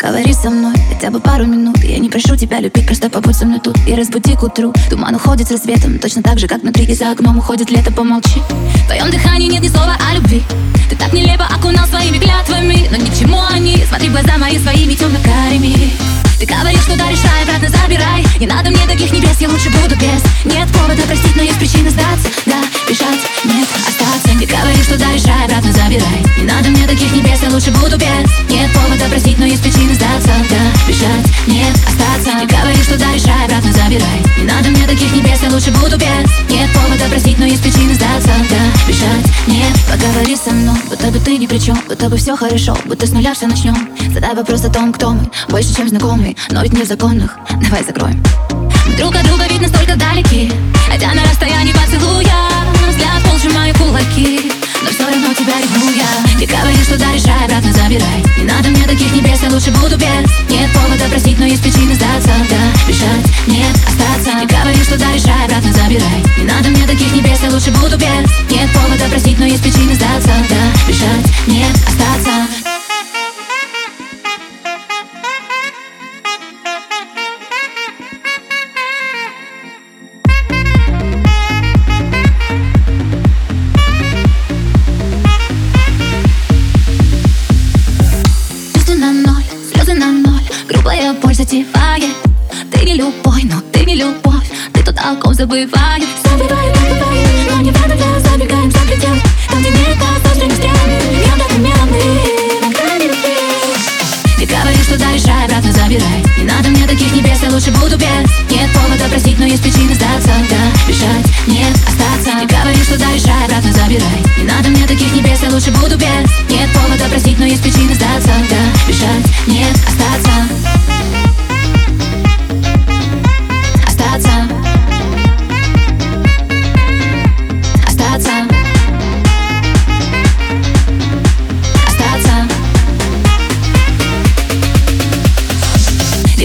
Говори со мной хотя бы пару минут. Я не прошу тебя любить, просто побудь со мной тут И разбуди к утру. Туман уходит с рассветом Точно так же, как внутри и за окном уходит лето. Помолчи. В твоем дыхании нет ни слова о любви. Ты так нелепо окунал своими клятвами Но ни к чему они. Смотри в глаза мои своими темно-карими Ты говоришь, что да, решай, обратно забирай. Не надо мне таких небес, я лучше буду без. Нет повода простить, но есть причина без Нет повода простить, но есть причина сдаться. Да, бежать, нет, остаться. Ты говоришь, что да, решай, обратно забирай. Не надо мне таких небес, я лучше буду без Нет повода простить, но есть причина сдаться. Да, бежать, нет, поговори со мной. Будто бы ты ни при чем, будто бы все хорошо. Будто с нуля все начнем Задай вопрос о том, кто мы. Больше, чем знакомый, но ведь не в законных Давай закроем. Мы друг от друга ведь настолько далеки. Хотя на расстоянии Нет повода простить, но есть причины сдаться. Да, бежать, нет, остаться. Ты говоришь, что да, решай, обратно забирай. Не надо мне таких небес, я лучше буду без. Нет повода простить, но есть причины Грубая боль затевает Ты не любой, но ты не любовь. Ты тут о ком забываешь. Забываю, забываю, но не надо для Забегаем за предел Там, где нет нас, даже не стрелы Я грани любви Ты говоришь, что да, решай, обратно забирай. Не надо мне таких небес, я лучше буду без. Нет повода простить, но есть причины сдаться. Да, бежать, нет, остаться. Ты говоришь, что да, решай, обратно забирай. Не надо мне таких небес, я лучше буду без. Нет повода простить, но есть причины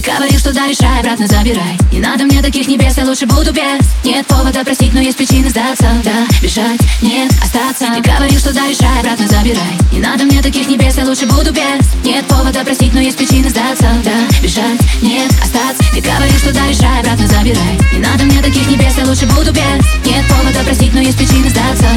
Ты говоришь, что да, решай, обратно забирай. Не надо мне таких небес, я лучше буду без. Нет повода простить, но есть причины сдаться. Да, бежать, нет, остаться. Ты говоришь, что да, решай, обратно забирай. Не надо мне таких небес, я лучше буду без. Нет повода простить, но есть причины сдаться. Да, бежать, нет, остаться. Ты говоришь, что да, решай, обратно забирай. Не надо мне таких небес, я лучше буду без. Нет повода простить, но есть причины сдаться